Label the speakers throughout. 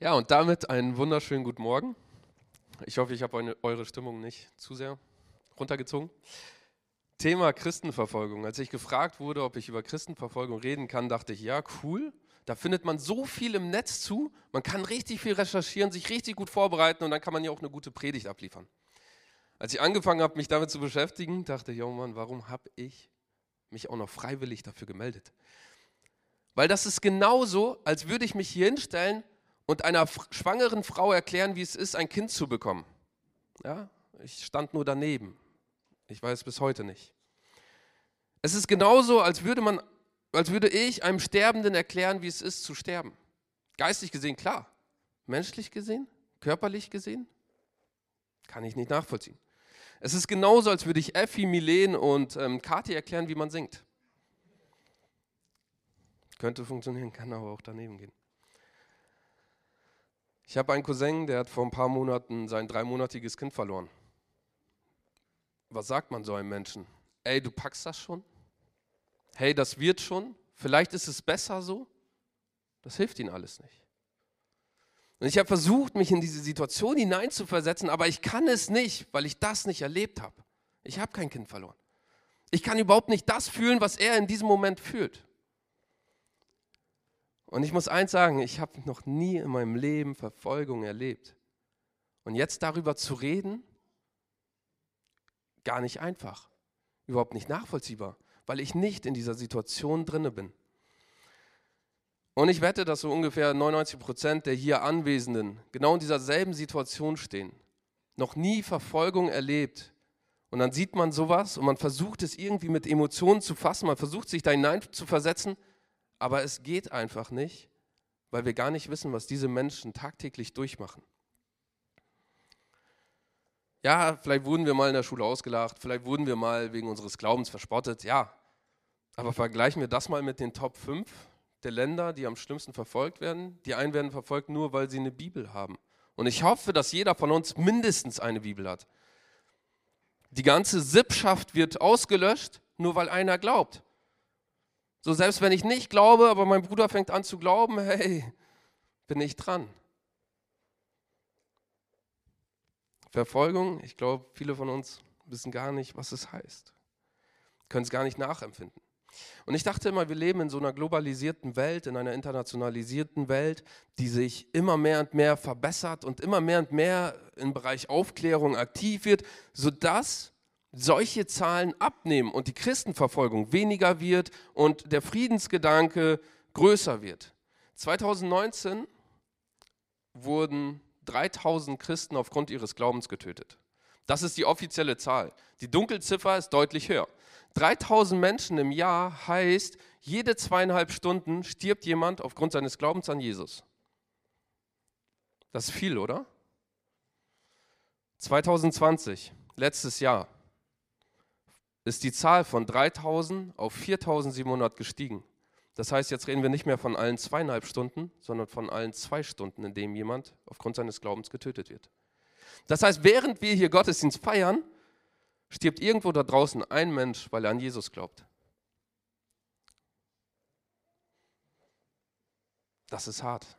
Speaker 1: Ja, und damit einen wunderschönen guten Morgen. Ich hoffe, ich habe eure Stimmung nicht zu sehr runtergezogen. Thema Christenverfolgung. Als ich gefragt wurde, ob ich über Christenverfolgung reden kann, dachte ich, ja, cool. Da findet man so viel im Netz zu. Man kann richtig viel recherchieren, sich richtig gut vorbereiten und dann kann man ja auch eine gute Predigt abliefern. Als ich angefangen habe, mich damit zu beschäftigen, dachte ich, oh Mann, warum habe ich mich auch noch freiwillig dafür gemeldet? Weil das ist genauso, als würde ich mich hier hinstellen und einer schwangeren Frau erklären, wie es ist, ein Kind zu bekommen. Ja, ich stand nur daneben. Ich weiß bis heute nicht. Es ist genauso, als würde man, als würde ich einem Sterbenden erklären, wie es ist, zu sterben. Geistig gesehen, klar. Menschlich gesehen, körperlich gesehen, kann ich nicht nachvollziehen. Es ist genauso, als würde ich Effi, Milen und ähm, Kathi erklären, wie man singt. Könnte funktionieren, kann aber auch daneben gehen. Ich habe einen Cousin, der hat vor ein paar Monaten sein dreimonatiges Kind verloren. Was sagt man so einem Menschen? Ey, du packst das schon? Hey, das wird schon? Vielleicht ist es besser so? Das hilft ihnen alles nicht. Und ich habe versucht, mich in diese Situation hineinzuversetzen, aber ich kann es nicht, weil ich das nicht erlebt habe. Ich habe kein Kind verloren. Ich kann überhaupt nicht das fühlen, was er in diesem Moment fühlt. Und ich muss eins sagen, ich habe noch nie in meinem Leben Verfolgung erlebt. Und jetzt darüber zu reden, gar nicht einfach, überhaupt nicht nachvollziehbar, weil ich nicht in dieser Situation drinne bin. Und ich wette, dass so ungefähr 99 Prozent der hier Anwesenden genau in dieser selben Situation stehen, noch nie Verfolgung erlebt. Und dann sieht man sowas und man versucht es irgendwie mit Emotionen zu fassen, man versucht sich da hinein zu versetzen aber es geht einfach nicht, weil wir gar nicht wissen, was diese Menschen tagtäglich durchmachen. Ja, vielleicht wurden wir mal in der Schule ausgelacht, vielleicht wurden wir mal wegen unseres Glaubens verspottet, ja. Aber vergleichen wir das mal mit den Top 5 der Länder, die am schlimmsten verfolgt werden. Die einen werden verfolgt nur, weil sie eine Bibel haben. Und ich hoffe, dass jeder von uns mindestens eine Bibel hat. Die ganze Sippschaft wird ausgelöscht, nur weil einer glaubt. So selbst wenn ich nicht glaube, aber mein Bruder fängt an zu glauben, hey, bin ich dran. Verfolgung, ich glaube, viele von uns wissen gar nicht, was es heißt. Können es gar nicht nachempfinden. Und ich dachte immer, wir leben in so einer globalisierten Welt, in einer internationalisierten Welt, die sich immer mehr und mehr verbessert und immer mehr und mehr im Bereich Aufklärung aktiv wird, sodass solche Zahlen abnehmen und die Christenverfolgung weniger wird und der Friedensgedanke größer wird. 2019 wurden 3000 Christen aufgrund ihres Glaubens getötet. Das ist die offizielle Zahl. Die Dunkelziffer ist deutlich höher. 3000 Menschen im Jahr heißt, jede zweieinhalb Stunden stirbt jemand aufgrund seines Glaubens an Jesus. Das ist viel, oder? 2020, letztes Jahr, ist die Zahl von 3000 auf 4700 gestiegen. Das heißt, jetzt reden wir nicht mehr von allen zweieinhalb Stunden, sondern von allen zwei Stunden, in denen jemand aufgrund seines Glaubens getötet wird. Das heißt, während wir hier Gottesdienst feiern, stirbt irgendwo da draußen ein Mensch, weil er an Jesus glaubt. Das ist hart.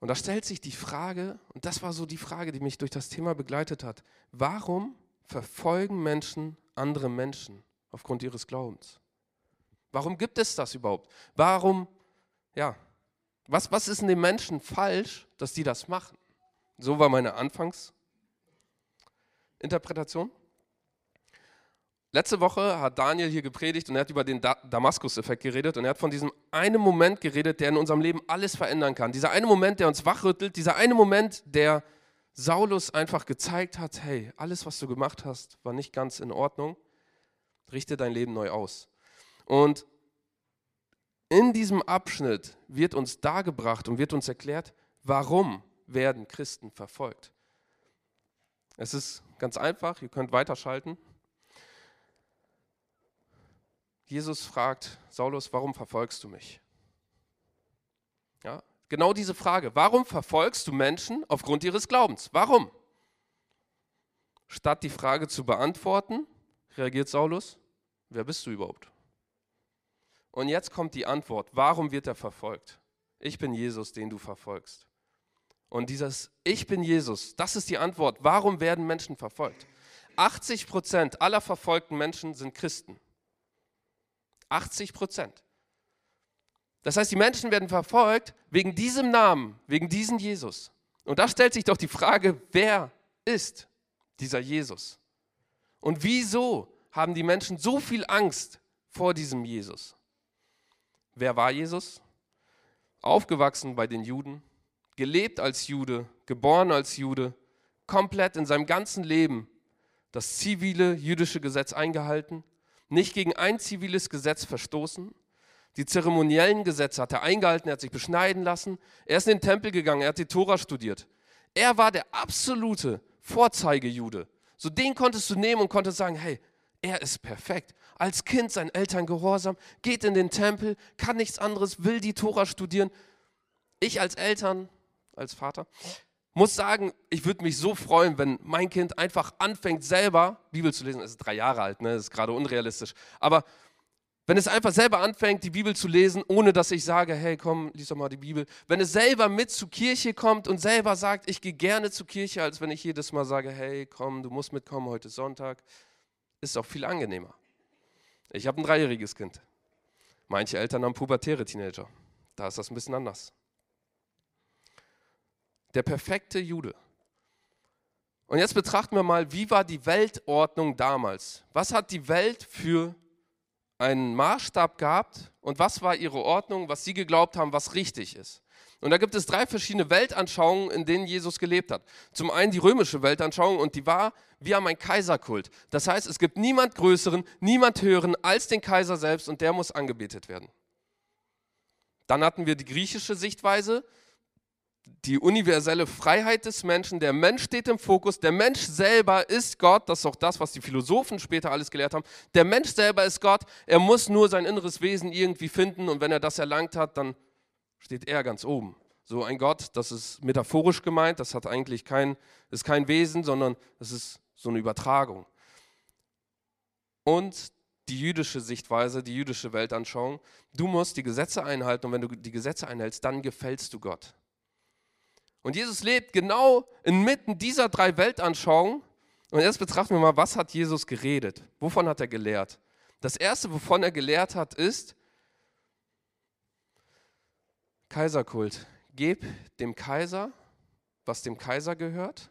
Speaker 1: Und da stellt sich die Frage, und das war so die Frage, die mich durch das Thema begleitet hat, warum verfolgen Menschen andere Menschen aufgrund ihres Glaubens? Warum gibt es das überhaupt? Warum, ja, was, was ist in den Menschen falsch, dass die das machen? So war meine Anfangsinterpretation. Letzte Woche hat Daniel hier gepredigt und er hat über den Damaskus-Effekt geredet und er hat von diesem einen Moment geredet, der in unserem Leben alles verändern kann. Dieser eine Moment, der uns wachrüttelt, dieser eine Moment, der Saulus einfach gezeigt hat, hey, alles, was du gemacht hast, war nicht ganz in Ordnung, richte dein Leben neu aus. Und in diesem Abschnitt wird uns dargebracht und wird uns erklärt, warum werden Christen verfolgt. Es ist ganz einfach, ihr könnt weiterschalten. Jesus fragt Saulus, warum verfolgst du mich? Ja, Genau diese Frage. Warum verfolgst du Menschen aufgrund ihres Glaubens? Warum? Statt die Frage zu beantworten, reagiert Saulus, wer bist du überhaupt? Und jetzt kommt die Antwort, warum wird er verfolgt? ich bin Jesus, den du verfolgst. Und dieses Ich bin Jesus, das ist die Antwort. Warum werden Menschen verfolgt? 80 Prozent aller verfolgten Menschen sind Christen. 80 Prozent. Das heißt, die Menschen werden verfolgt wegen diesem Namen, wegen diesem Jesus. Und da stellt sich doch die Frage, wer ist dieser Jesus? Und wieso haben die Menschen so viel Angst vor diesem Jesus? Wer war Jesus? Aufgewachsen bei den Juden, gelebt als Jude, geboren als Jude, komplett in seinem ganzen Leben das zivile jüdische Gesetz eingehalten, nicht gegen ein ziviles Gesetz verstoßen, die zeremoniellen Gesetze hat er eingehalten, er hat sich beschneiden lassen, er ist in den Tempel gegangen, er hat die Tora studiert. Er war der absolute Vorzeigejude. So den konntest du nehmen und konntest sagen, hey, er ist perfekt. Als Kind seinen Eltern gehorsam, geht in den Tempel, kann nichts anderes, will die Tora studieren. Ich als Eltern, als Vater, muss sagen, ich würde mich so freuen, wenn mein Kind einfach anfängt, selber Bibel zu lesen. Es ist drei Jahre alt, ne? das ist gerade unrealistisch. Aber wenn es einfach selber anfängt, die Bibel zu lesen, ohne dass ich sage, hey, komm, lies doch mal die Bibel. Wenn es selber mit zur Kirche kommt und selber sagt, ich gehe gerne zur Kirche, als wenn ich jedes Mal sage, hey, komm, du musst mitkommen, heute ist Sonntag, ist auch viel angenehmer. Ich habe ein dreijähriges Kind. Manche Eltern haben pubertäre Teenager. Da ist das ein bisschen anders der perfekte Jude. Und jetzt betrachten wir mal, wie war die Weltordnung damals? Was hat die Welt für einen Maßstab gehabt und was war ihre Ordnung, was sie geglaubt haben, was richtig ist? Und da gibt es drei verschiedene Weltanschauungen, in denen Jesus gelebt hat. Zum einen die römische Weltanschauung und die war, wir haben einen Kaiserkult. Das heißt, es gibt niemand Größeren, niemand Höheren als den Kaiser selbst und der muss angebetet werden. Dann hatten wir die griechische Sichtweise, die universelle Freiheit des Menschen. Der Mensch steht im Fokus. Der Mensch selber ist Gott. Das ist auch das, was die Philosophen später alles gelehrt haben. Der Mensch selber ist Gott. Er muss nur sein inneres Wesen irgendwie finden. Und wenn er das erlangt hat, dann steht er ganz oben. So ein Gott, das ist metaphorisch gemeint. Das hat eigentlich kein, ist kein Wesen, sondern es ist so eine Übertragung. Und die jüdische Sichtweise, die jüdische Weltanschauung. Du musst die Gesetze einhalten und wenn du die Gesetze einhältst, dann gefällst du Gott. Und Jesus lebt genau inmitten dieser drei Weltanschauungen. Und jetzt betrachten wir mal, was hat Jesus geredet? Wovon hat er gelehrt? Das erste, wovon er gelehrt hat, ist Kaiserkult. Geb dem Kaiser, was dem Kaiser gehört,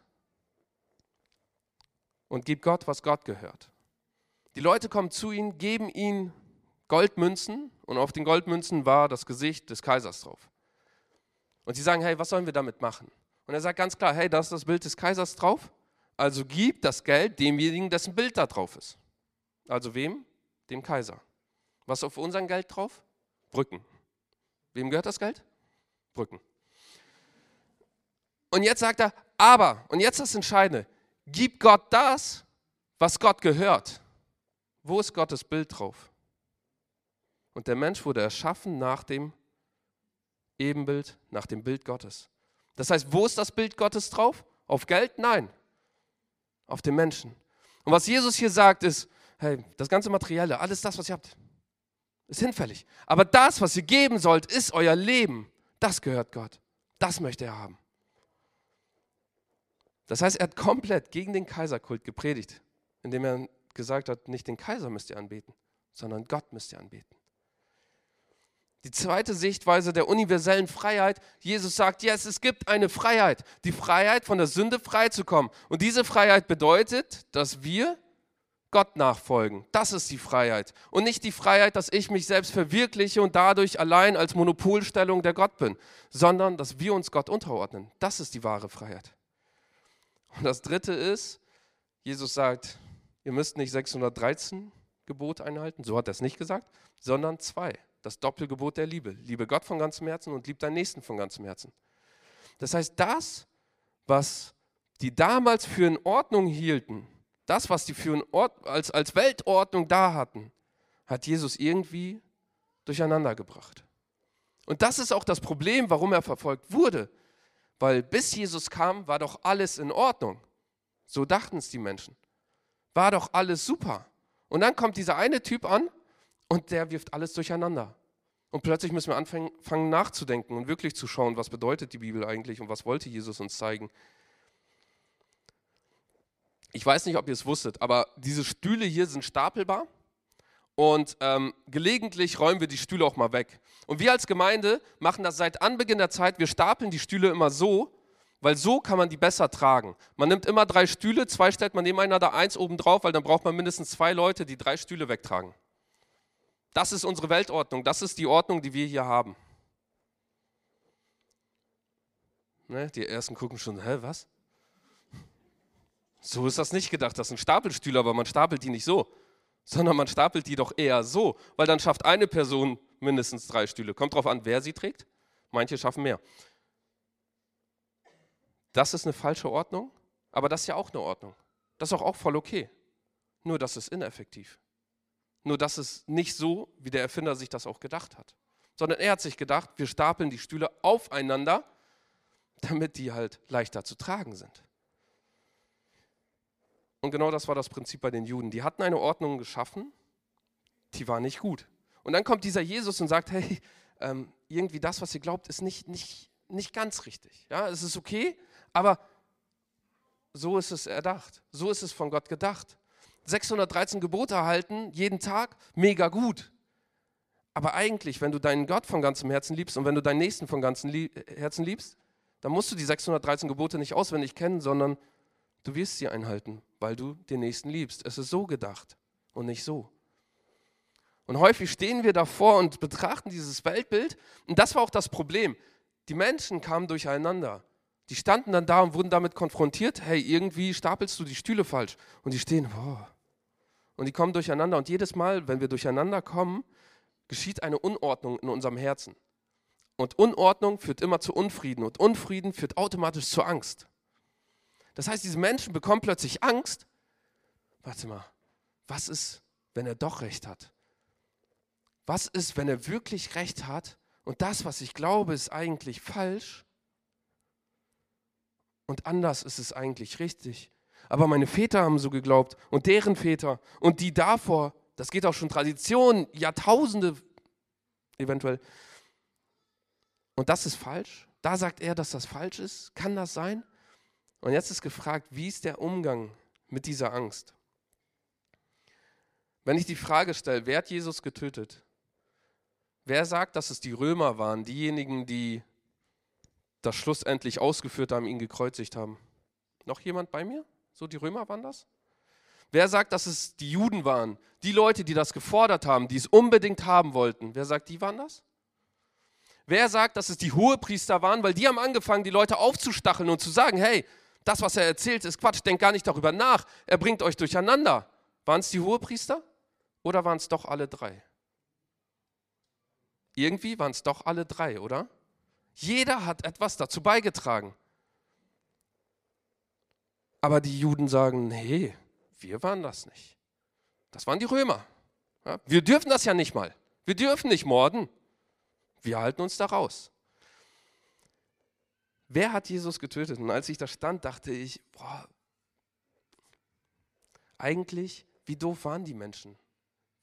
Speaker 1: und gib Gott, was Gott gehört. Die Leute kommen zu ihm, geben ihm Goldmünzen und auf den Goldmünzen war das Gesicht des Kaisers drauf. Und sie sagen, hey, was sollen wir damit machen? Und er sagt ganz klar, hey, da ist das Bild des Kaisers drauf, also gib das Geld demjenigen, dessen Bild da drauf ist. Also wem? Dem Kaiser. Was auf unserem Geld drauf? Brücken. Wem gehört das Geld? Brücken. Und jetzt sagt er, aber, und jetzt das Entscheidende, gib Gott das, was Gott gehört. Wo ist Gottes Bild drauf? Und der Mensch wurde erschaffen nach dem Ebenbild nach dem Bild Gottes. Das heißt, wo ist das Bild Gottes drauf? Auf Geld? Nein. Auf den Menschen. Und was Jesus hier sagt, ist, hey, das ganze Materielle, alles das, was ihr habt, ist hinfällig. Aber das, was ihr geben sollt, ist euer Leben. Das gehört Gott. Das möchte er haben. Das heißt, er hat komplett gegen den Kaiserkult gepredigt, indem er gesagt hat, nicht den Kaiser müsst ihr anbeten, sondern Gott müsst ihr anbeten. Die zweite Sichtweise der universellen Freiheit. Jesus sagt, yes, es gibt eine Freiheit. Die Freiheit, von der Sünde freizukommen. Und diese Freiheit bedeutet, dass wir Gott nachfolgen. Das ist die Freiheit. Und nicht die Freiheit, dass ich mich selbst verwirkliche und dadurch allein als Monopolstellung der Gott bin, sondern dass wir uns Gott unterordnen. Das ist die wahre Freiheit. Und das dritte ist, Jesus sagt, ihr müsst nicht 613 Gebote einhalten, so hat er es nicht gesagt, sondern zwei das Doppelgebot der Liebe. Liebe Gott von ganzem Herzen und lieb deinen Nächsten von ganzem Herzen. Das heißt, das, was die damals für in Ordnung hielten, das, was die für Ord als, als Weltordnung da hatten, hat Jesus irgendwie durcheinander gebracht. Und das ist auch das Problem, warum er verfolgt wurde. Weil bis Jesus kam, war doch alles in Ordnung. So dachten es die Menschen. War doch alles super. Und dann kommt dieser eine Typ an und der wirft alles durcheinander. Und plötzlich müssen wir anfangen nachzudenken und wirklich zu schauen, was bedeutet die Bibel eigentlich und was wollte Jesus uns zeigen. Ich weiß nicht, ob ihr es wusstet, aber diese Stühle hier sind stapelbar und ähm, gelegentlich räumen wir die Stühle auch mal weg. Und wir als Gemeinde machen das seit Anbeginn der Zeit. Wir stapeln die Stühle immer so, weil so kann man die besser tragen. Man nimmt immer drei Stühle, zwei stellt man nebeneinander, eins oben drauf, weil dann braucht man mindestens zwei Leute, die drei Stühle wegtragen. Das ist unsere Weltordnung, das ist die Ordnung, die wir hier haben. Ne, die ersten gucken schon, hä, was? So ist das nicht gedacht, das sind Stapelstühle, aber man stapelt die nicht so, sondern man stapelt die doch eher so, weil dann schafft eine Person mindestens drei Stühle. Kommt drauf an, wer sie trägt. Manche schaffen mehr. Das ist eine falsche Ordnung, aber das ist ja auch eine Ordnung. Das ist auch, auch voll okay. Nur das ist ineffektiv. Nur das ist nicht so, wie der Erfinder sich das auch gedacht hat. Sondern er hat sich gedacht, wir stapeln die Stühle aufeinander, damit die halt leichter zu tragen sind. Und genau das war das Prinzip bei den Juden. Die hatten eine Ordnung geschaffen, die war nicht gut. Und dann kommt dieser Jesus und sagt, hey, ähm, irgendwie das, was ihr glaubt, ist nicht, nicht, nicht ganz richtig. Ja, es ist okay, aber so ist es erdacht. So ist es von Gott gedacht. 613 Gebote erhalten, jeden Tag, mega gut. Aber eigentlich, wenn du deinen Gott von ganzem Herzen liebst und wenn du deinen Nächsten von ganzem Herzen liebst, dann musst du die 613 Gebote nicht auswendig kennen, sondern du wirst sie einhalten, weil du den Nächsten liebst. Es ist so gedacht und nicht so. Und häufig stehen wir davor und betrachten dieses Weltbild. Und das war auch das Problem. Die Menschen kamen durcheinander. Die standen dann da und wurden damit konfrontiert. Hey, irgendwie stapelst du die Stühle falsch. Und die stehen, oh, und die kommen durcheinander. Und jedes Mal, wenn wir durcheinander kommen, geschieht eine Unordnung in unserem Herzen. Und Unordnung führt immer zu Unfrieden und Unfrieden führt automatisch zu Angst. Das heißt, diese Menschen bekommen plötzlich Angst. Warte mal, was ist, wenn er doch recht hat? Was ist, wenn er wirklich recht hat und das, was ich glaube, ist eigentlich falsch und anders ist es eigentlich richtig? Aber meine Väter haben so geglaubt und deren Väter und die davor. Das geht auch schon Traditionen, Jahrtausende eventuell. Und das ist falsch. Da sagt er, dass das falsch ist. Kann das sein? Und jetzt ist gefragt, wie ist der Umgang mit dieser Angst? Wenn ich die Frage stelle, wer hat Jesus getötet? Wer sagt, dass es die Römer waren, diejenigen, die das schlussendlich ausgeführt haben, ihn gekreuzigt haben? Noch jemand bei mir? So, die Römer waren das? Wer sagt, dass es die Juden waren? Die Leute, die das gefordert haben, die es unbedingt haben wollten. Wer sagt, die waren das? Wer sagt, dass es die Hohepriester waren? Weil die haben angefangen, die Leute aufzustacheln und zu sagen, hey, das, was er erzählt, ist Quatsch, denkt gar nicht darüber nach. Er bringt euch durcheinander. Waren es die Hohepriester oder waren es doch alle drei? Irgendwie waren es doch alle drei, oder? Jeder hat etwas dazu beigetragen. Aber die Juden sagen, nee, wir waren das nicht. Das waren die Römer. Ja, wir dürfen das ja nicht mal. Wir dürfen nicht morden. Wir halten uns da raus. Wer hat Jesus getötet? Und als ich da stand, dachte ich, boah, eigentlich, wie doof waren die Menschen?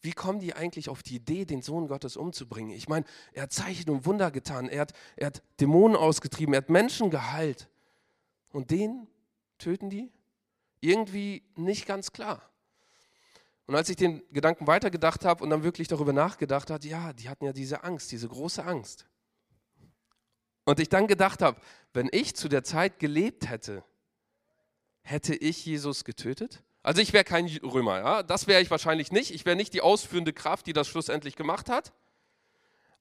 Speaker 1: Wie kommen die eigentlich auf die Idee, den Sohn Gottes umzubringen? Ich meine, er hat Zeichen und Wunder getan, er hat, er hat Dämonen ausgetrieben, er hat Menschen geheilt. Und den töten die? Irgendwie nicht ganz klar. Und als ich den Gedanken weitergedacht habe und dann wirklich darüber nachgedacht habe, ja, die hatten ja diese Angst, diese große Angst. Und ich dann gedacht habe, wenn ich zu der Zeit gelebt hätte, hätte ich Jesus getötet? Also ich wäre kein Römer, ja? das wäre ich wahrscheinlich nicht. Ich wäre nicht die ausführende Kraft, die das schlussendlich gemacht hat.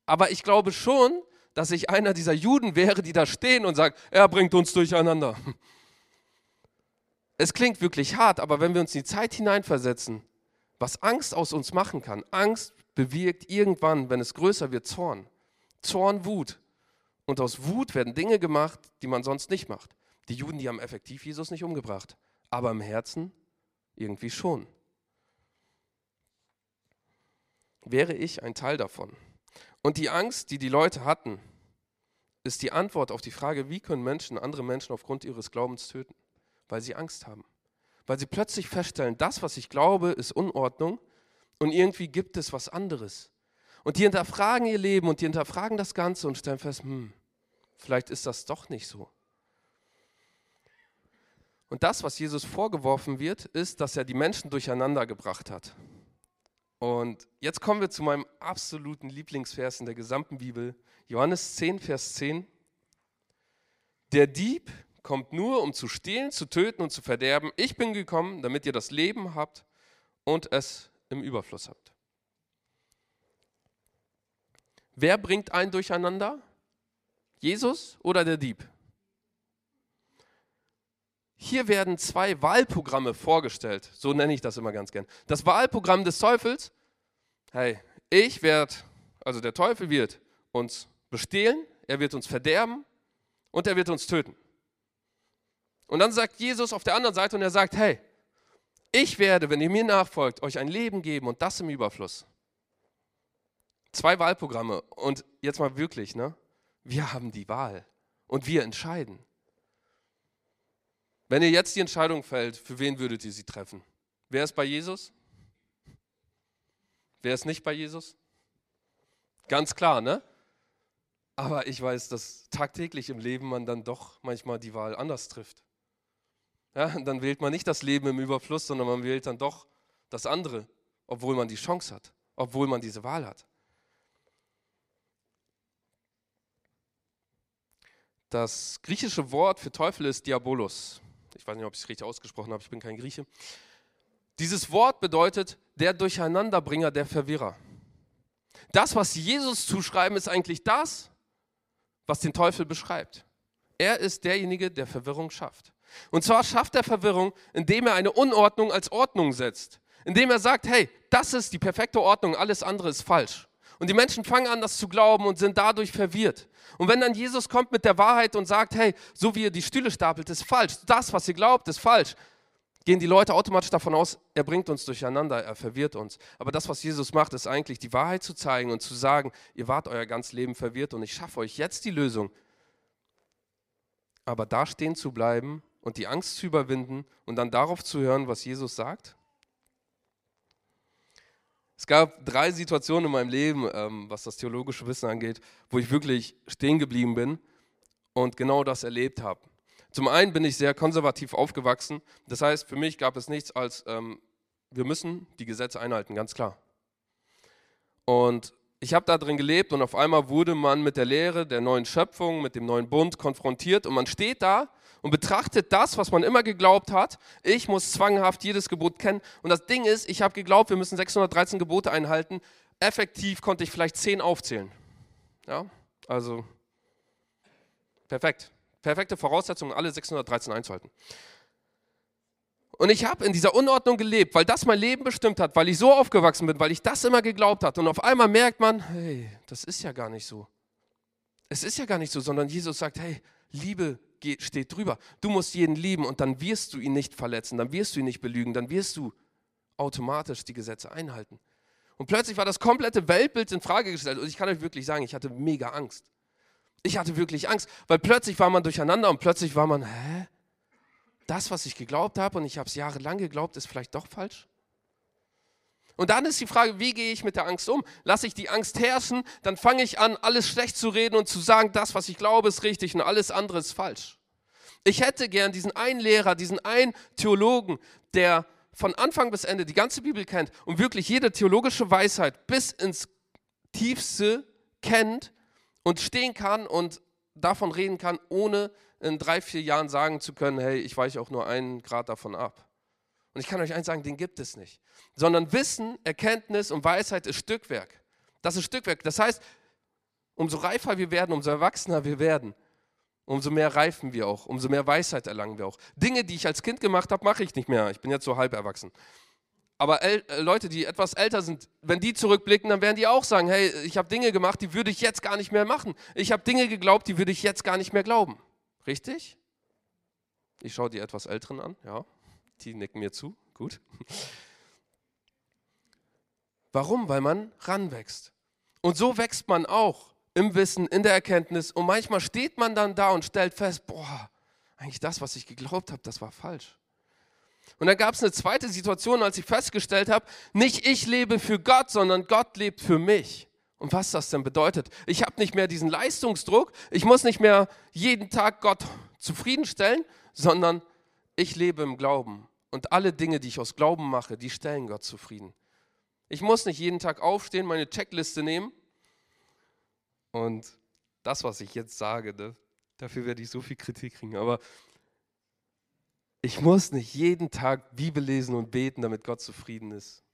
Speaker 1: Aber ich glaube schon, dass ich einer dieser Juden wäre, die da stehen und sagen, er bringt uns durcheinander es klingt wirklich hart, aber wenn wir uns in die Zeit hineinversetzen, was Angst aus uns machen kann, Angst bewirkt irgendwann, wenn es größer wird, Zorn. Zorn, Wut. Und aus Wut werden Dinge gemacht, die man sonst nicht macht. Die Juden, die haben effektiv Jesus nicht umgebracht, aber im Herzen irgendwie schon. Wäre ich ein Teil davon? Und die Angst, die die Leute hatten, ist die Antwort auf die Frage, wie können Menschen andere Menschen aufgrund ihres Glaubens töten? Weil sie Angst haben. Weil sie plötzlich feststellen, das, was ich glaube, ist Unordnung und irgendwie gibt es was anderes. Und die hinterfragen ihr Leben und die hinterfragen das Ganze und stellen fest, hm, vielleicht ist das doch nicht so. Und das, was Jesus vorgeworfen wird, ist, dass er die Menschen durcheinander gebracht hat. Und jetzt kommen wir zu meinem absoluten Lieblingsvers in der gesamten Bibel, Johannes 10, Vers 10. Der Dieb kommt nur, um zu stehlen, zu töten und zu verderben. Ich bin gekommen, damit ihr das Leben habt und es im Überfluss habt. Wer bringt einen durcheinander? Jesus oder der Dieb? Hier werden zwei Wahlprogramme vorgestellt, so nenne ich das immer ganz gern. Das Wahlprogramm des Teufels, hey, ich werde, also der Teufel wird uns bestehlen, er wird uns verderben und er wird uns töten. Und dann sagt Jesus auf der anderen Seite und er sagt, hey, ich werde, wenn ihr mir nachfolgt, euch ein Leben geben und das im Überfluss. Zwei Wahlprogramme und jetzt mal wirklich, ne? Wir haben die Wahl und wir entscheiden. Wenn ihr jetzt die Entscheidung fällt, für wen würdet ihr sie treffen? Wer ist bei Jesus? Wer ist nicht bei Jesus? Ganz klar, ne? Aber ich weiß, dass tagtäglich im Leben man dann doch manchmal die Wahl anders trifft. Ja, dann wählt man nicht das Leben im Überfluss, sondern man wählt dann doch das andere, obwohl man die Chance hat, obwohl man diese Wahl hat. Das griechische Wort für Teufel ist Diabolos. Ich weiß nicht, ob ich es richtig ausgesprochen habe, ich bin kein Grieche. Dieses Wort bedeutet der Durcheinanderbringer, der Verwirrer. Das, was Jesus zuschreiben, ist eigentlich das, was den Teufel beschreibt. Er ist derjenige, der Verwirrung schafft. Und zwar schafft er Verwirrung, indem er eine Unordnung als Ordnung setzt. Indem er sagt, hey, das ist die perfekte Ordnung, alles andere ist falsch. Und die Menschen fangen an, das zu glauben und sind dadurch verwirrt. Und wenn dann Jesus kommt mit der Wahrheit und sagt, hey, so wie ihr die Stühle stapelt, ist falsch. Das, was ihr glaubt, ist falsch. Gehen die Leute automatisch davon aus, er bringt uns durcheinander, er verwirrt uns. Aber das, was Jesus macht, ist eigentlich die Wahrheit zu zeigen und zu sagen, ihr wart euer ganzes Leben verwirrt und ich schaffe euch jetzt die Lösung. Aber da stehen zu bleiben und die Angst zu überwinden und dann darauf zu hören, was Jesus sagt? Es gab drei Situationen in meinem Leben, ähm, was das theologische Wissen angeht, wo ich wirklich stehen geblieben bin und genau das erlebt habe. Zum einen bin ich sehr konservativ aufgewachsen. Das heißt, für mich gab es nichts als, ähm, wir müssen die Gesetze einhalten, ganz klar. Und ich habe da drin gelebt und auf einmal wurde man mit der Lehre der neuen Schöpfung, mit dem neuen Bund konfrontiert und man steht da und betrachtet das, was man immer geglaubt hat. Ich muss zwanghaft jedes Gebot kennen. Und das Ding ist, ich habe geglaubt, wir müssen 613 Gebote einhalten. Effektiv konnte ich vielleicht 10 aufzählen. Ja, also perfekt. Perfekte Voraussetzung, alle 613 einzuhalten. Und ich habe in dieser Unordnung gelebt, weil das mein Leben bestimmt hat, weil ich so aufgewachsen bin, weil ich das immer geglaubt habe. Und auf einmal merkt man, hey, das ist ja gar nicht so. Es ist ja gar nicht so, sondern Jesus sagt, hey, Liebe steht drüber. Du musst jeden lieben und dann wirst du ihn nicht verletzen, dann wirst du ihn nicht belügen, dann wirst du automatisch die Gesetze einhalten. Und plötzlich war das komplette Weltbild in Frage gestellt. Und ich kann euch wirklich sagen, ich hatte mega Angst. Ich hatte wirklich Angst, weil plötzlich war man durcheinander und plötzlich war man, hä? Das, was ich geglaubt habe und ich habe es jahrelang geglaubt, ist vielleicht doch falsch? Und dann ist die Frage, wie gehe ich mit der Angst um? Lasse ich die Angst herrschen, dann fange ich an, alles schlecht zu reden und zu sagen, das, was ich glaube, ist richtig und alles andere ist falsch. Ich hätte gern diesen einen Lehrer, diesen einen Theologen, der von Anfang bis Ende die ganze Bibel kennt und wirklich jede theologische Weisheit bis ins Tiefste kennt und stehen kann und davon reden kann, ohne in drei, vier Jahren sagen zu können, hey, ich weiche auch nur einen Grad davon ab. Und ich kann euch eins sagen, den gibt es nicht. Sondern Wissen, Erkenntnis und Weisheit ist Stückwerk. Das ist Stückwerk. Das heißt, umso reifer wir werden, umso erwachsener wir werden, umso mehr reifen wir auch, umso mehr Weisheit erlangen wir auch. Dinge, die ich als Kind gemacht habe, mache ich nicht mehr. Ich bin jetzt so halb erwachsen. Aber äh, Leute, die etwas älter sind, wenn die zurückblicken, dann werden die auch sagen, hey, ich habe Dinge gemacht, die würde ich jetzt gar nicht mehr machen. Ich habe Dinge geglaubt, die würde ich jetzt gar nicht mehr glauben. Richtig? Ich schaue die etwas Älteren an, ja. Die nicken mir zu. Gut. Warum? Weil man ranwächst. Und so wächst man auch im Wissen, in der Erkenntnis. Und manchmal steht man dann da und stellt fest, boah, eigentlich das, was ich geglaubt habe, das war falsch. Und dann gab es eine zweite Situation, als ich festgestellt habe, nicht ich lebe für Gott, sondern Gott lebt für mich. Und was das denn bedeutet. Ich habe nicht mehr diesen Leistungsdruck, ich muss nicht mehr jeden Tag Gott zufriedenstellen, sondern ich lebe im Glauben. Und alle Dinge, die ich aus Glauben mache, die stellen Gott zufrieden. Ich muss nicht jeden Tag aufstehen, meine Checkliste nehmen. Und das, was ich jetzt sage, ne, dafür werde ich so viel Kritik kriegen. Aber ich muss nicht jeden Tag Bibel lesen und beten, damit Gott zufrieden ist.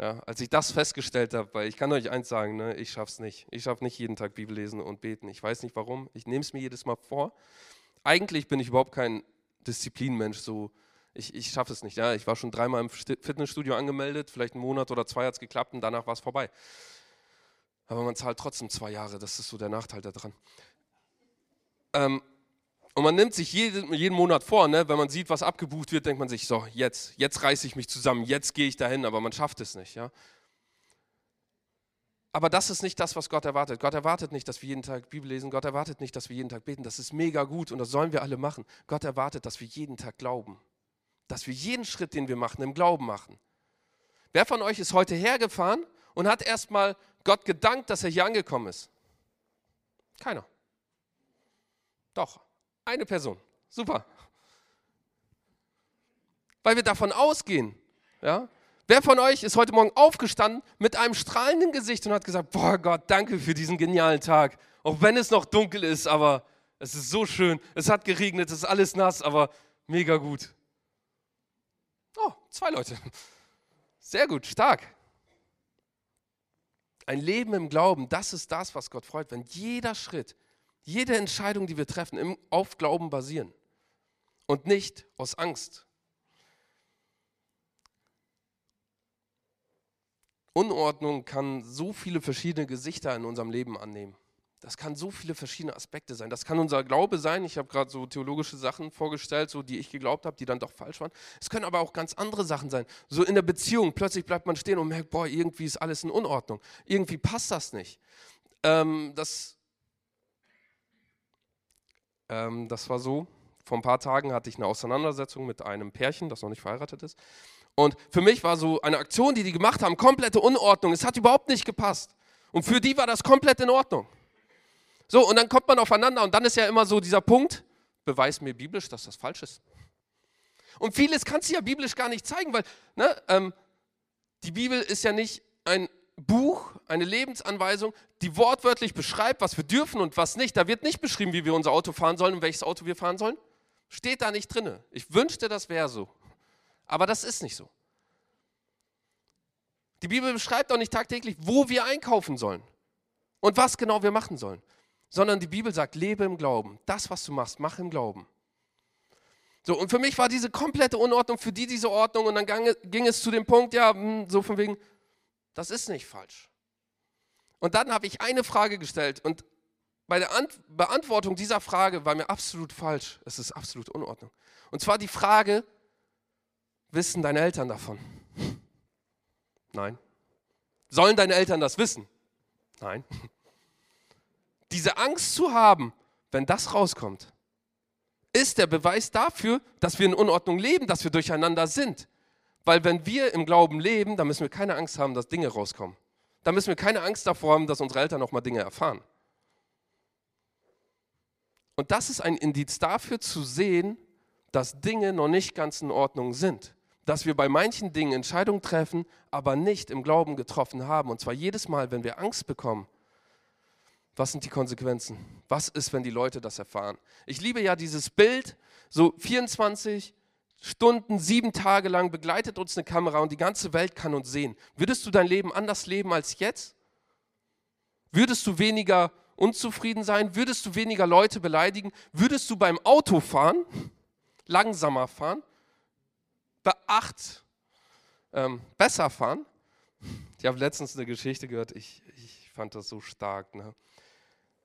Speaker 1: Ja, als ich das festgestellt habe, weil ich kann euch eins sagen, ne, ich schaffe es nicht. Ich schaffe nicht jeden Tag Bibel lesen und beten. Ich weiß nicht warum. Ich nehme es mir jedes Mal vor. Eigentlich bin ich überhaupt kein Disziplinmensch. So, ich, ich schaffe es nicht. Ja, ich war schon dreimal im Fitnessstudio angemeldet, vielleicht einen Monat oder zwei hat es geklappt und danach war es vorbei. Aber man zahlt trotzdem zwei Jahre. Das ist so der Nachteil daran. Ähm, und man nimmt sich jeden, jeden Monat vor, ne? wenn man sieht, was abgebucht wird, denkt man sich, so, jetzt, jetzt reiße ich mich zusammen, jetzt gehe ich dahin, aber man schafft es nicht. Ja? Aber das ist nicht das, was Gott erwartet. Gott erwartet nicht, dass wir jeden Tag Bibel lesen. Gott erwartet nicht, dass wir jeden Tag beten. Das ist mega gut und das sollen wir alle machen. Gott erwartet, dass wir jeden Tag glauben. Dass wir jeden Schritt, den wir machen, im Glauben machen. Wer von euch ist heute hergefahren und hat erstmal Gott gedankt, dass er hier angekommen ist? Keiner. Doch, eine Person. Super. Weil wir davon ausgehen. Ja? Wer von euch ist heute Morgen aufgestanden mit einem strahlenden Gesicht und hat gesagt, boah Gott, danke für diesen genialen Tag. Auch wenn es noch dunkel ist, aber es ist so schön. Es hat geregnet, es ist alles nass, aber mega gut. Oh, zwei Leute. Sehr gut, stark. Ein Leben im Glauben, das ist das, was Gott freut, wenn jeder Schritt, jede Entscheidung, die wir treffen, auf Glauben basieren und nicht aus Angst. Unordnung kann so viele verschiedene Gesichter in unserem Leben annehmen. Das kann so viele verschiedene Aspekte sein. Das kann unser Glaube sein. Ich habe gerade so theologische Sachen vorgestellt, so die ich geglaubt habe, die dann doch falsch waren. Es können aber auch ganz andere Sachen sein. So in der Beziehung, plötzlich bleibt man stehen und merkt, boah, irgendwie ist alles in Unordnung. Irgendwie passt das nicht. Ähm, das ähm, das war so, vor ein paar Tagen hatte ich eine Auseinandersetzung mit einem Pärchen, das noch nicht verheiratet ist. Und für mich war so eine Aktion, die die gemacht haben, komplette Unordnung. Es hat überhaupt nicht gepasst. Und für die war das komplett in Ordnung. So, und dann kommt man aufeinander und dann ist ja immer so dieser Punkt, beweis mir biblisch, dass das falsch ist. Und vieles kannst du ja biblisch gar nicht zeigen, weil ne, ähm, die Bibel ist ja nicht ein Buch, eine Lebensanweisung, die wortwörtlich beschreibt, was wir dürfen und was nicht. Da wird nicht beschrieben, wie wir unser Auto fahren sollen und welches Auto wir fahren sollen. Steht da nicht drin. Ich wünschte, das wäre so. Aber das ist nicht so. Die Bibel beschreibt auch nicht tagtäglich, wo wir einkaufen sollen und was genau wir machen sollen, sondern die Bibel sagt, lebe im Glauben. Das, was du machst, mach im Glauben. So, und für mich war diese komplette Unordnung, für die diese Ordnung und dann ging es zu dem Punkt, ja, hm, so von wegen, das ist nicht falsch. Und dann habe ich eine Frage gestellt und bei der Ant Beantwortung dieser Frage war mir absolut falsch. Es ist absolut Unordnung. Und zwar die Frage, wissen deine Eltern davon? Nein. Sollen deine Eltern das wissen? Nein. Diese Angst zu haben, wenn das rauskommt, ist der Beweis dafür, dass wir in Unordnung leben, dass wir durcheinander sind. Weil wenn wir im Glauben leben, dann müssen wir keine Angst haben, dass Dinge rauskommen. Da müssen wir keine Angst davor haben, dass unsere Eltern nochmal Dinge erfahren. Und das ist ein Indiz dafür zu sehen, dass Dinge noch nicht ganz in Ordnung sind. Dass wir bei manchen Dingen Entscheidungen treffen, aber nicht im Glauben getroffen haben. Und zwar jedes Mal, wenn wir Angst bekommen. Was sind die Konsequenzen? Was ist, wenn die Leute das erfahren? Ich liebe ja dieses Bild, so 24 Stunden, sieben Tage lang begleitet uns eine Kamera und die ganze Welt kann uns sehen. Würdest du dein Leben anders leben als jetzt? Würdest du weniger unzufrieden sein? Würdest du weniger Leute beleidigen? Würdest du beim Autofahren langsamer fahren? Beacht, ähm, besser fahren? Ich habe letztens eine Geschichte gehört, ich, ich fand das so stark. Ne?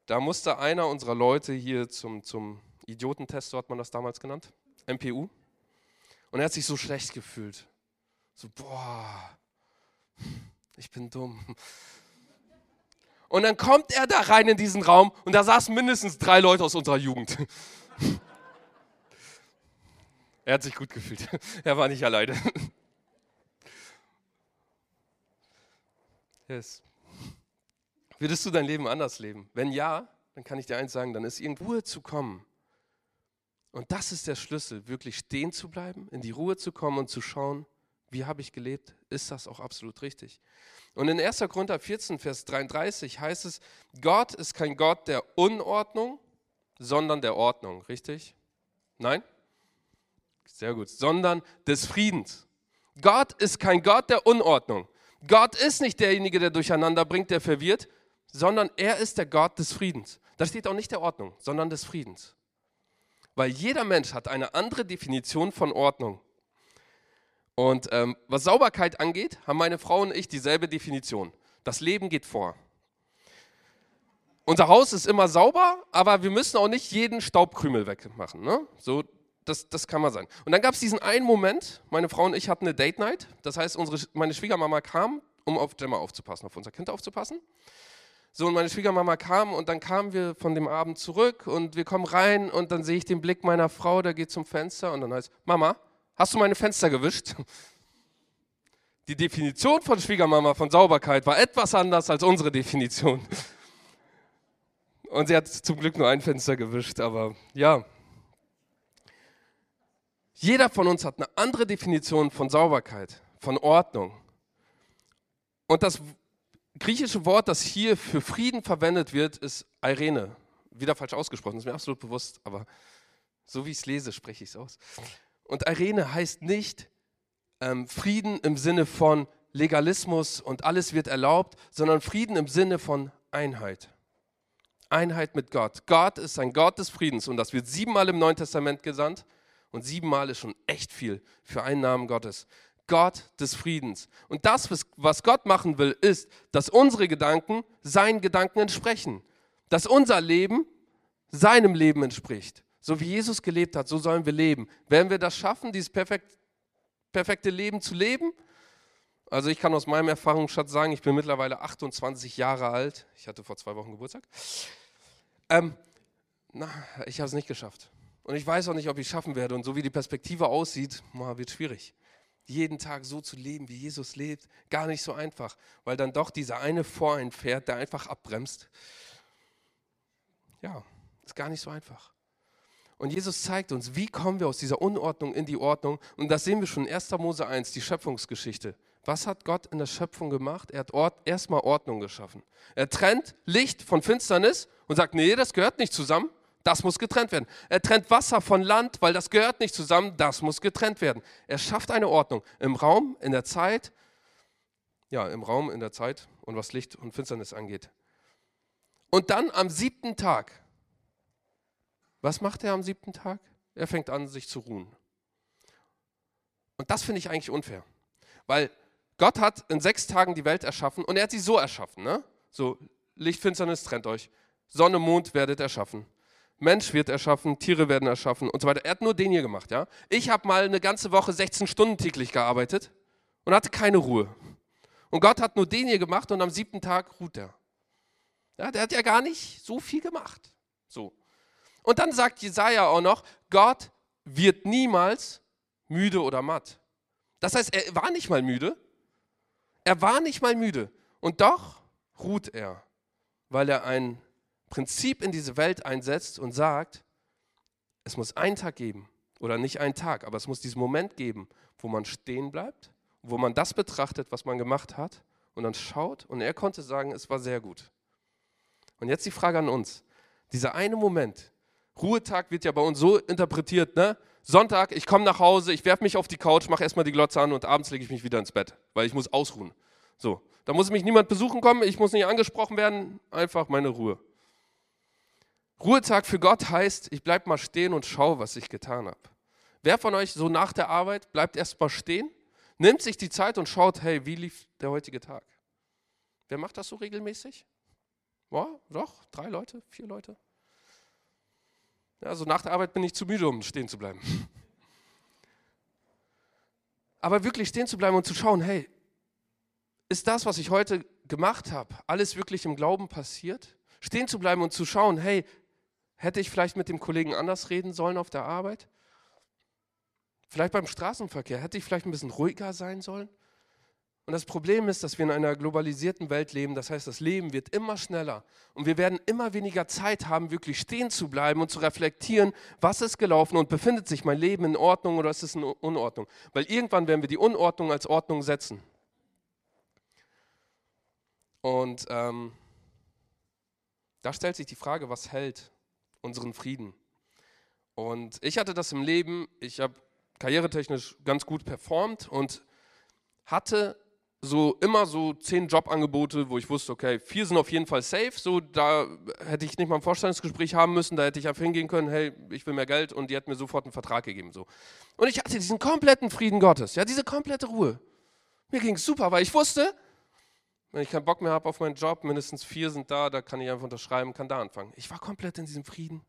Speaker 1: Da musste einer unserer Leute hier zum, zum Idiotentest, so hat man das damals genannt, MPU, und er hat sich so schlecht gefühlt. So, boah, ich bin dumm. Und dann kommt er da rein in diesen Raum und da saßen mindestens drei Leute aus unserer Jugend. Er hat sich gut gefühlt. Er war nicht alleine. Yes. Würdest du dein Leben anders leben? Wenn ja, dann kann ich dir eins sagen, dann ist irgendwo Ruhe zu kommen. Und das ist der Schlüssel, wirklich stehen zu bleiben, in die Ruhe zu kommen und zu schauen, wie habe ich gelebt? Ist das auch absolut richtig? Und in 1. Korinther 14, Vers 33 heißt es, Gott ist kein Gott der Unordnung, sondern der Ordnung, richtig? Nein? Sehr gut, sondern des Friedens. Gott ist kein Gott der Unordnung. Gott ist nicht derjenige, der durcheinander bringt, der verwirrt, sondern er ist der Gott des Friedens. Da steht auch nicht der Ordnung, sondern des Friedens. Weil jeder Mensch hat eine andere Definition von Ordnung. Und ähm, was Sauberkeit angeht, haben meine Frau und ich dieselbe Definition. Das Leben geht vor. Unser Haus ist immer sauber, aber wir müssen auch nicht jeden Staubkrümel wegmachen. Ne? So, das, das kann man sein. Und dann gab es diesen einen Moment, meine Frau und ich hatten eine Date Night. Das heißt, unsere, meine Schwiegermama kam, um auf Gemma aufzupassen, auf unser Kind aufzupassen. So, und meine Schwiegermama kam und dann kamen wir von dem Abend zurück und wir kommen rein und dann sehe ich den Blick meiner Frau, der geht zum Fenster und dann heißt, Mama, hast du meine Fenster gewischt? Die Definition von Schwiegermama von Sauberkeit war etwas anders als unsere Definition. Und sie hat zum Glück nur ein Fenster gewischt, aber ja. Jeder von uns hat eine andere Definition von Sauberkeit, von Ordnung. Und das griechische Wort, das hier für Frieden verwendet wird, ist Irene. Wieder falsch ausgesprochen, ist mir absolut bewusst, aber so wie ich es lese, spreche ich es aus. Und Irene heißt nicht ähm, Frieden im Sinne von Legalismus und alles wird erlaubt, sondern Frieden im Sinne von Einheit. Einheit mit Gott. Gott ist ein Gott des Friedens und das wird siebenmal im Neuen Testament gesandt und siebenmal ist schon echt viel für einen Namen Gottes. Gott des Friedens. Und das, was Gott machen will, ist, dass unsere Gedanken seinen Gedanken entsprechen. Dass unser Leben seinem Leben entspricht. So wie Jesus gelebt hat, so sollen wir leben. Werden wir das schaffen, dieses perfekt, perfekte Leben zu leben? Also ich kann aus meinem Erfahrungsschatz sagen, ich bin mittlerweile 28 Jahre alt. Ich hatte vor zwei Wochen Geburtstag. Ähm, na, ich habe es nicht geschafft. Und ich weiß auch nicht, ob ich es schaffen werde. Und so wie die Perspektive aussieht, wird schwierig. Jeden Tag so zu leben, wie Jesus lebt, gar nicht so einfach, weil dann doch dieser eine vor einen fährt, der einfach abbremst. Ja, ist gar nicht so einfach. Und Jesus zeigt uns, wie kommen wir aus dieser Unordnung in die Ordnung. Und das sehen wir schon in 1. Mose 1, die Schöpfungsgeschichte. Was hat Gott in der Schöpfung gemacht? Er hat Ort, erstmal Ordnung geschaffen. Er trennt Licht von Finsternis und sagt, nee, das gehört nicht zusammen, das muss getrennt werden. Er trennt Wasser von Land, weil das gehört nicht zusammen, das muss getrennt werden. Er schafft eine Ordnung im Raum, in der Zeit, ja, im Raum, in der Zeit und was Licht und Finsternis angeht. Und dann am siebten Tag, was macht er am siebten Tag? Er fängt an, sich zu ruhen. Und das finde ich eigentlich unfair, weil Gott hat in sechs Tagen die Welt erschaffen und er hat sie so erschaffen. Ne? So, Licht, Finsternis, trennt euch. Sonne, Mond werdet erschaffen. Mensch wird erschaffen, Tiere werden erschaffen und so weiter. Er hat nur den hier gemacht. Ja? Ich habe mal eine ganze Woche 16 Stunden täglich gearbeitet und hatte keine Ruhe. Und Gott hat nur den hier gemacht und am siebten Tag ruht er. Ja, der hat ja gar nicht so viel gemacht. So. Und dann sagt Jesaja auch noch: Gott wird niemals müde oder matt. Das heißt, er war nicht mal müde, er war nicht mal müde und doch ruht er, weil er ein Prinzip in diese Welt einsetzt und sagt, es muss einen Tag geben oder nicht einen Tag, aber es muss diesen Moment geben, wo man stehen bleibt, wo man das betrachtet, was man gemacht hat und dann schaut und er konnte sagen, es war sehr gut. Und jetzt die Frage an uns. Dieser eine Moment, Ruhetag wird ja bei uns so interpretiert, ne? Sonntag, ich komme nach Hause, ich werfe mich auf die Couch, mache erstmal die Glotze an und abends lege ich mich wieder ins Bett, weil ich muss ausruhen. So, da muss mich niemand besuchen kommen, ich muss nicht angesprochen werden, einfach meine Ruhe. Ruhetag für Gott heißt, ich bleibe mal stehen und schaue, was ich getan habe. Wer von euch so nach der Arbeit bleibt erst mal stehen, nimmt sich die Zeit und schaut, hey, wie lief der heutige Tag? Wer macht das so regelmäßig? Ja, doch, drei Leute, vier Leute. Also nach der Arbeit bin ich zu müde, um stehen zu bleiben. Aber wirklich stehen zu bleiben und zu schauen, hey, ist das, was ich heute gemacht habe, alles wirklich im Glauben passiert? Stehen zu bleiben und zu schauen, hey, hätte ich vielleicht mit dem Kollegen anders reden sollen auf der Arbeit? Vielleicht beim Straßenverkehr, hätte ich vielleicht ein bisschen ruhiger sein sollen? Und das Problem ist, dass wir in einer globalisierten Welt leben. Das heißt, das Leben wird immer schneller. Und wir werden immer weniger Zeit haben, wirklich stehen zu bleiben und zu reflektieren, was ist gelaufen und befindet sich mein Leben in Ordnung oder ist es in Unordnung. Weil irgendwann werden wir die Unordnung als Ordnung setzen. Und ähm, da stellt sich die Frage, was hält unseren Frieden? Und ich hatte das im Leben, ich habe karrieretechnisch ganz gut performt und hatte so immer so zehn Jobangebote, wo ich wusste, okay, vier sind auf jeden Fall safe. So, da hätte ich nicht mal ein Vorstellungsgespräch haben müssen, da hätte ich einfach hingehen können, hey, ich will mehr Geld und die hat mir sofort einen Vertrag gegeben. So. Und ich hatte diesen kompletten Frieden Gottes, ja, diese komplette Ruhe. Mir ging es super, weil ich wusste, wenn ich keinen Bock mehr habe auf meinen Job, mindestens vier sind da, da kann ich einfach unterschreiben, kann da anfangen. Ich war komplett in diesem Frieden.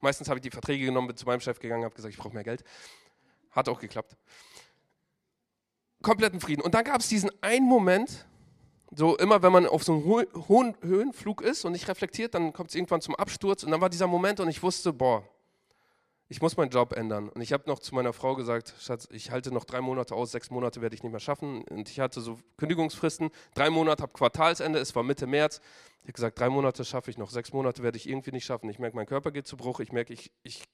Speaker 1: Meistens habe ich die Verträge genommen, bin zu meinem Chef gegangen, habe gesagt, ich brauche mehr Geld. Hat auch geklappt kompletten Frieden. Und dann gab es diesen einen Moment, so immer wenn man auf so einem hohen Höhenflug ist und nicht reflektiert, dann kommt es irgendwann zum Absturz. Und dann war dieser Moment und ich wusste, boah, ich muss meinen Job ändern. Und ich habe noch zu meiner Frau gesagt, Schatz, ich halte noch drei Monate aus, sechs Monate werde ich nicht mehr schaffen. Und ich hatte so Kündigungsfristen, drei Monate, habe Quartalsende, es war Mitte März. Ich habe gesagt, drei Monate schaffe ich noch, sechs Monate werde ich irgendwie nicht schaffen. Ich merke, mein Körper geht zu Bruch, ich merke, ich, ich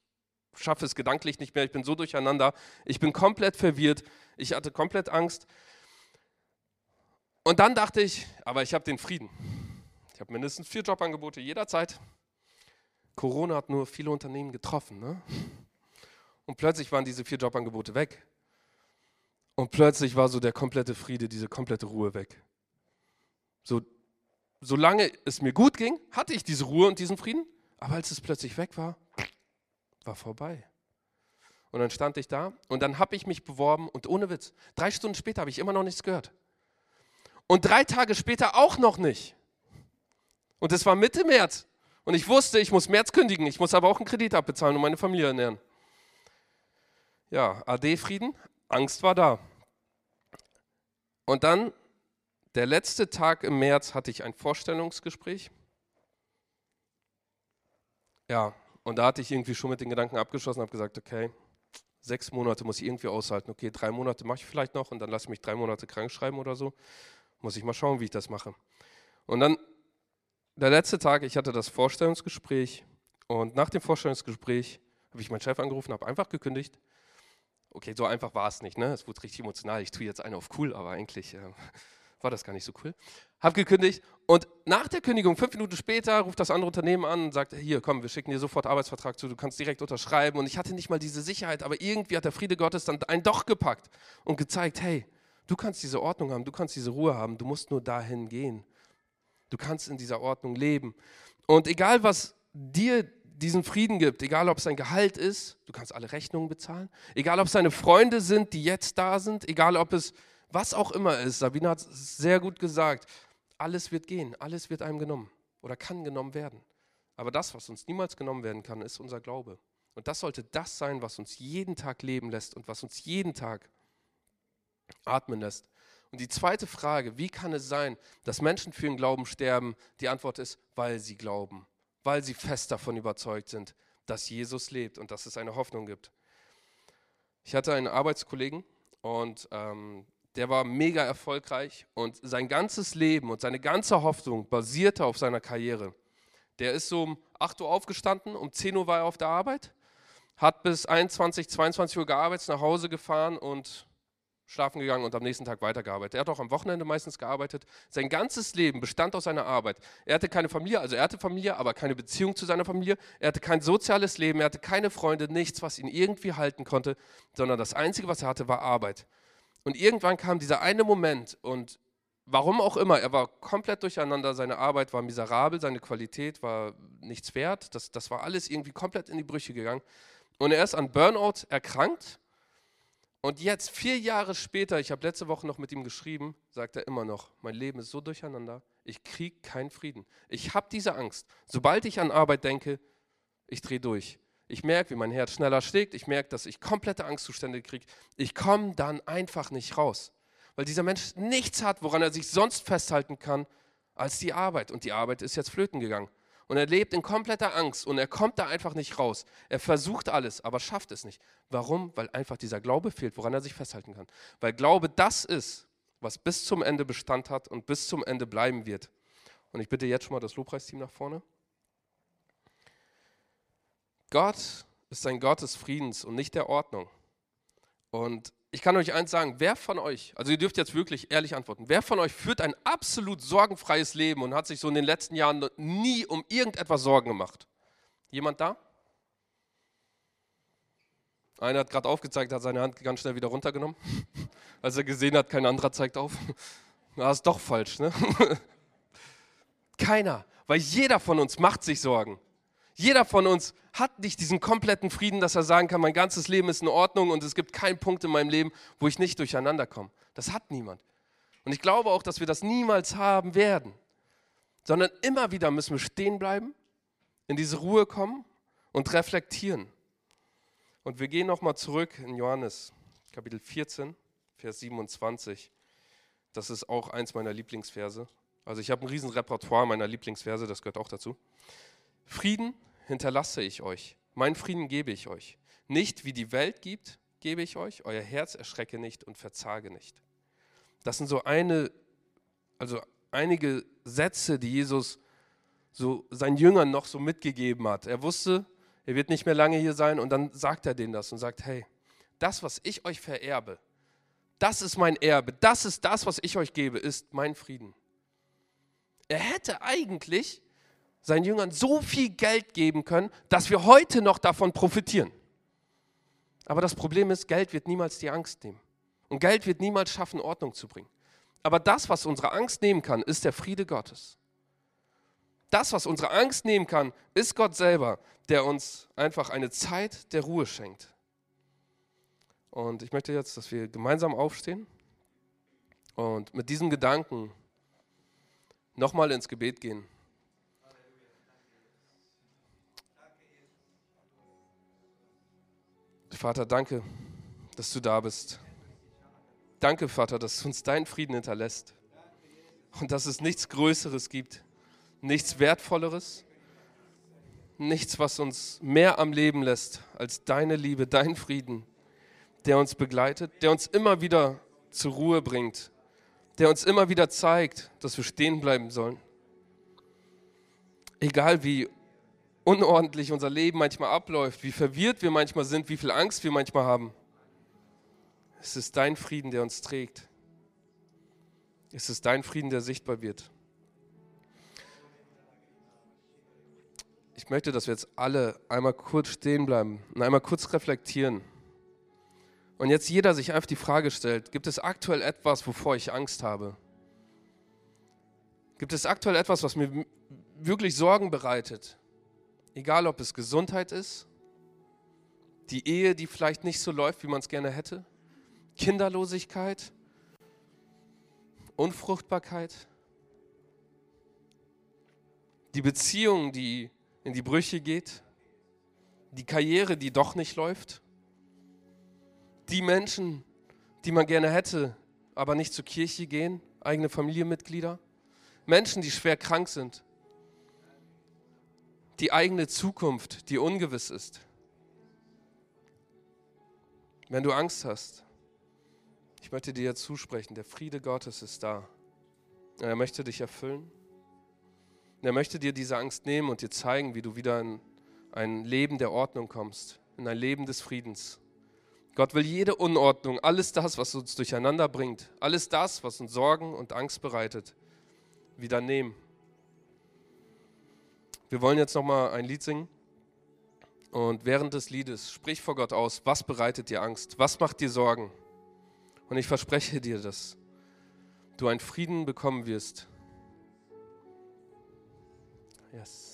Speaker 1: schaffe es gedanklich nicht mehr, ich bin so durcheinander, ich bin komplett verwirrt, ich hatte komplett Angst. Und dann dachte ich, aber ich habe den Frieden. Ich habe mindestens vier Jobangebote jederzeit. Corona hat nur viele Unternehmen getroffen. Ne? Und plötzlich waren diese vier Jobangebote weg. Und plötzlich war so der komplette Friede, diese komplette Ruhe weg. So, solange es mir gut ging, hatte ich diese Ruhe und diesen Frieden. Aber als es plötzlich weg war, war vorbei. Und dann stand ich da und dann habe ich mich beworben und ohne Witz, drei Stunden später habe ich immer noch nichts gehört. Und drei Tage später auch noch nicht. Und es war Mitte März. Und ich wusste, ich muss März kündigen, ich muss aber auch einen Kredit abbezahlen und meine Familie ernähren. Ja, AD-Frieden, Angst war da. Und dann, der letzte Tag im März, hatte ich ein Vorstellungsgespräch. Ja, und da hatte ich irgendwie schon mit den Gedanken abgeschlossen, habe gesagt, okay, sechs Monate muss ich irgendwie aushalten. Okay, drei Monate mache ich vielleicht noch und dann lasse ich mich drei Monate krank schreiben oder so. Muss ich mal schauen, wie ich das mache. Und dann der letzte Tag, ich hatte das Vorstellungsgespräch und nach dem Vorstellungsgespräch habe ich meinen Chef angerufen, habe einfach gekündigt. Okay, so einfach war es nicht, ne? Es wurde richtig emotional. Ich tue jetzt einen auf cool, aber eigentlich äh, war das gar nicht so cool. Hab gekündigt und nach der Kündigung, fünf Minuten später, ruft das andere Unternehmen an und sagt, hier, komm, wir schicken dir sofort Arbeitsvertrag zu, du kannst direkt unterschreiben. Und ich hatte nicht mal diese Sicherheit, aber irgendwie hat der Friede Gottes dann einen doch gepackt und gezeigt, hey, du kannst diese Ordnung haben, du kannst diese Ruhe haben, du musst nur dahin gehen. Du kannst in dieser Ordnung leben. Und egal, was dir diesen Frieden gibt, egal ob es ein Gehalt ist, du kannst alle Rechnungen bezahlen, egal ob es deine Freunde sind, die jetzt da sind, egal ob es was auch immer ist, Sabine hat es sehr gut gesagt, alles wird gehen, alles wird einem genommen oder kann genommen werden. Aber das, was uns niemals genommen werden kann, ist unser Glaube. Und das sollte das sein, was uns jeden Tag leben lässt und was uns jeden Tag atmen lässt. Und die zweite Frage, wie kann es sein, dass Menschen für ihren Glauben sterben? Die Antwort ist, weil sie glauben, weil sie fest davon überzeugt sind, dass Jesus lebt und dass es eine Hoffnung gibt. Ich hatte einen Arbeitskollegen und ähm, der war mega erfolgreich und sein ganzes Leben und seine ganze Hoffnung basierte auf seiner Karriere. Der ist so um 8 Uhr aufgestanden, um 10 Uhr war er auf der Arbeit, hat bis 21, 22 Uhr gearbeitet, nach Hause gefahren und schlafen gegangen und am nächsten Tag weitergearbeitet. Er hat auch am Wochenende meistens gearbeitet. Sein ganzes Leben bestand aus seiner Arbeit. Er hatte keine Familie, also er hatte Familie, aber keine Beziehung zu seiner Familie. Er hatte kein soziales Leben, er hatte keine Freunde, nichts, was ihn irgendwie halten konnte, sondern das Einzige, was er hatte, war Arbeit. Und irgendwann kam dieser eine Moment und warum auch immer, er war komplett durcheinander, seine Arbeit war miserabel, seine Qualität war nichts wert, das, das war alles irgendwie komplett in die Brüche gegangen. Und er ist an Burnout erkrankt. Und jetzt, vier Jahre später, ich habe letzte Woche noch mit ihm geschrieben, sagt er immer noch, mein Leben ist so durcheinander, ich kriege keinen Frieden. Ich habe diese Angst. Sobald ich an Arbeit denke, ich drehe durch. Ich merke, wie mein Herz schneller schlägt. Ich merke, dass ich komplette Angstzustände kriege. Ich komme dann einfach nicht raus. Weil dieser Mensch nichts hat, woran er sich sonst festhalten kann, als die Arbeit. Und die Arbeit ist jetzt flöten gegangen. Und er lebt in kompletter Angst und er kommt da einfach nicht raus. Er versucht alles, aber schafft es nicht. Warum? Weil einfach dieser Glaube fehlt, woran er sich festhalten kann. Weil Glaube das ist, was bis zum Ende Bestand hat und bis zum Ende bleiben wird. Und ich bitte jetzt schon mal das Lobpreisteam nach vorne. Gott ist ein Gott des Friedens und nicht der Ordnung. Und ich kann euch eins sagen, wer von euch, also ihr dürft jetzt wirklich ehrlich antworten, wer von euch führt ein absolut sorgenfreies Leben und hat sich so in den letzten Jahren nie um irgendetwas Sorgen gemacht? Jemand da? Einer hat gerade aufgezeigt, hat seine Hand ganz schnell wieder runtergenommen, als er gesehen hat, kein anderer zeigt auf. Das ist doch falsch, ne? Keiner, weil jeder von uns macht sich Sorgen. Jeder von uns hat nicht diesen kompletten Frieden, dass er sagen kann, mein ganzes Leben ist in Ordnung und es gibt keinen Punkt in meinem Leben, wo ich nicht durcheinander komme. Das hat niemand. Und ich glaube auch, dass wir das niemals haben werden, sondern immer wieder müssen wir stehen bleiben, in diese Ruhe kommen und reflektieren. Und wir gehen nochmal zurück in Johannes Kapitel 14, Vers 27. Das ist auch eins meiner Lieblingsverse. Also ich habe ein riesen Repertoire meiner Lieblingsverse, das gehört auch dazu. Frieden hinterlasse ich euch, mein Frieden gebe ich euch. Nicht wie die Welt gibt, gebe ich euch, euer Herz erschrecke nicht und verzage nicht. Das sind so eine, also einige Sätze, die Jesus so seinen Jüngern noch so mitgegeben hat. Er wusste, er wird nicht mehr lange hier sein und dann sagt er denen das und sagt, hey, das, was ich euch vererbe, das ist mein Erbe, das ist das, was ich euch gebe, ist mein Frieden. Er hätte eigentlich seinen Jüngern so viel Geld geben können, dass wir heute noch davon profitieren. Aber das Problem ist, Geld wird niemals die Angst nehmen. Und Geld wird niemals schaffen, Ordnung zu bringen. Aber das, was unsere Angst nehmen kann, ist der Friede Gottes. Das, was unsere Angst nehmen kann, ist Gott selber, der uns einfach eine Zeit der Ruhe schenkt. Und ich möchte jetzt, dass wir gemeinsam aufstehen und mit diesem Gedanken nochmal ins Gebet gehen. Vater, danke, dass du da bist. Danke, Vater, dass du uns deinen Frieden hinterlässt und dass es nichts Größeres gibt, nichts Wertvolleres, nichts, was uns mehr am Leben lässt als deine Liebe, dein Frieden, der uns begleitet, der uns immer wieder zur Ruhe bringt, der uns immer wieder zeigt, dass wir stehen bleiben sollen. Egal wie unordentlich unser Leben manchmal abläuft, wie verwirrt wir manchmal sind, wie viel Angst wir manchmal haben. Es ist dein Frieden, der uns trägt. Es ist dein Frieden, der sichtbar wird. Ich möchte, dass wir jetzt alle einmal kurz stehen bleiben und einmal kurz reflektieren. Und jetzt jeder sich einfach die Frage stellt, gibt es aktuell etwas, wovor ich Angst habe? Gibt es aktuell etwas, was mir wirklich Sorgen bereitet? Egal, ob es Gesundheit ist, die Ehe, die vielleicht nicht so läuft, wie man es gerne hätte, Kinderlosigkeit, Unfruchtbarkeit, die Beziehung, die in die Brüche geht, die Karriere, die doch nicht läuft, die Menschen, die man gerne hätte, aber nicht zur Kirche gehen, eigene Familienmitglieder, Menschen, die schwer krank sind, die eigene Zukunft, die ungewiss ist. Wenn du Angst hast, ich möchte dir zusprechen, der Friede Gottes ist da. Er möchte dich erfüllen. Er möchte dir diese Angst nehmen und dir zeigen, wie du wieder in ein Leben der Ordnung kommst, in ein Leben des Friedens. Gott will jede Unordnung, alles das, was uns durcheinander bringt, alles das, was uns Sorgen und Angst bereitet, wieder nehmen wir wollen jetzt nochmal ein Lied singen. Und während des Liedes sprich vor Gott aus, was bereitet dir Angst? Was macht dir Sorgen? Und ich verspreche dir, dass du einen Frieden bekommen wirst. Yes.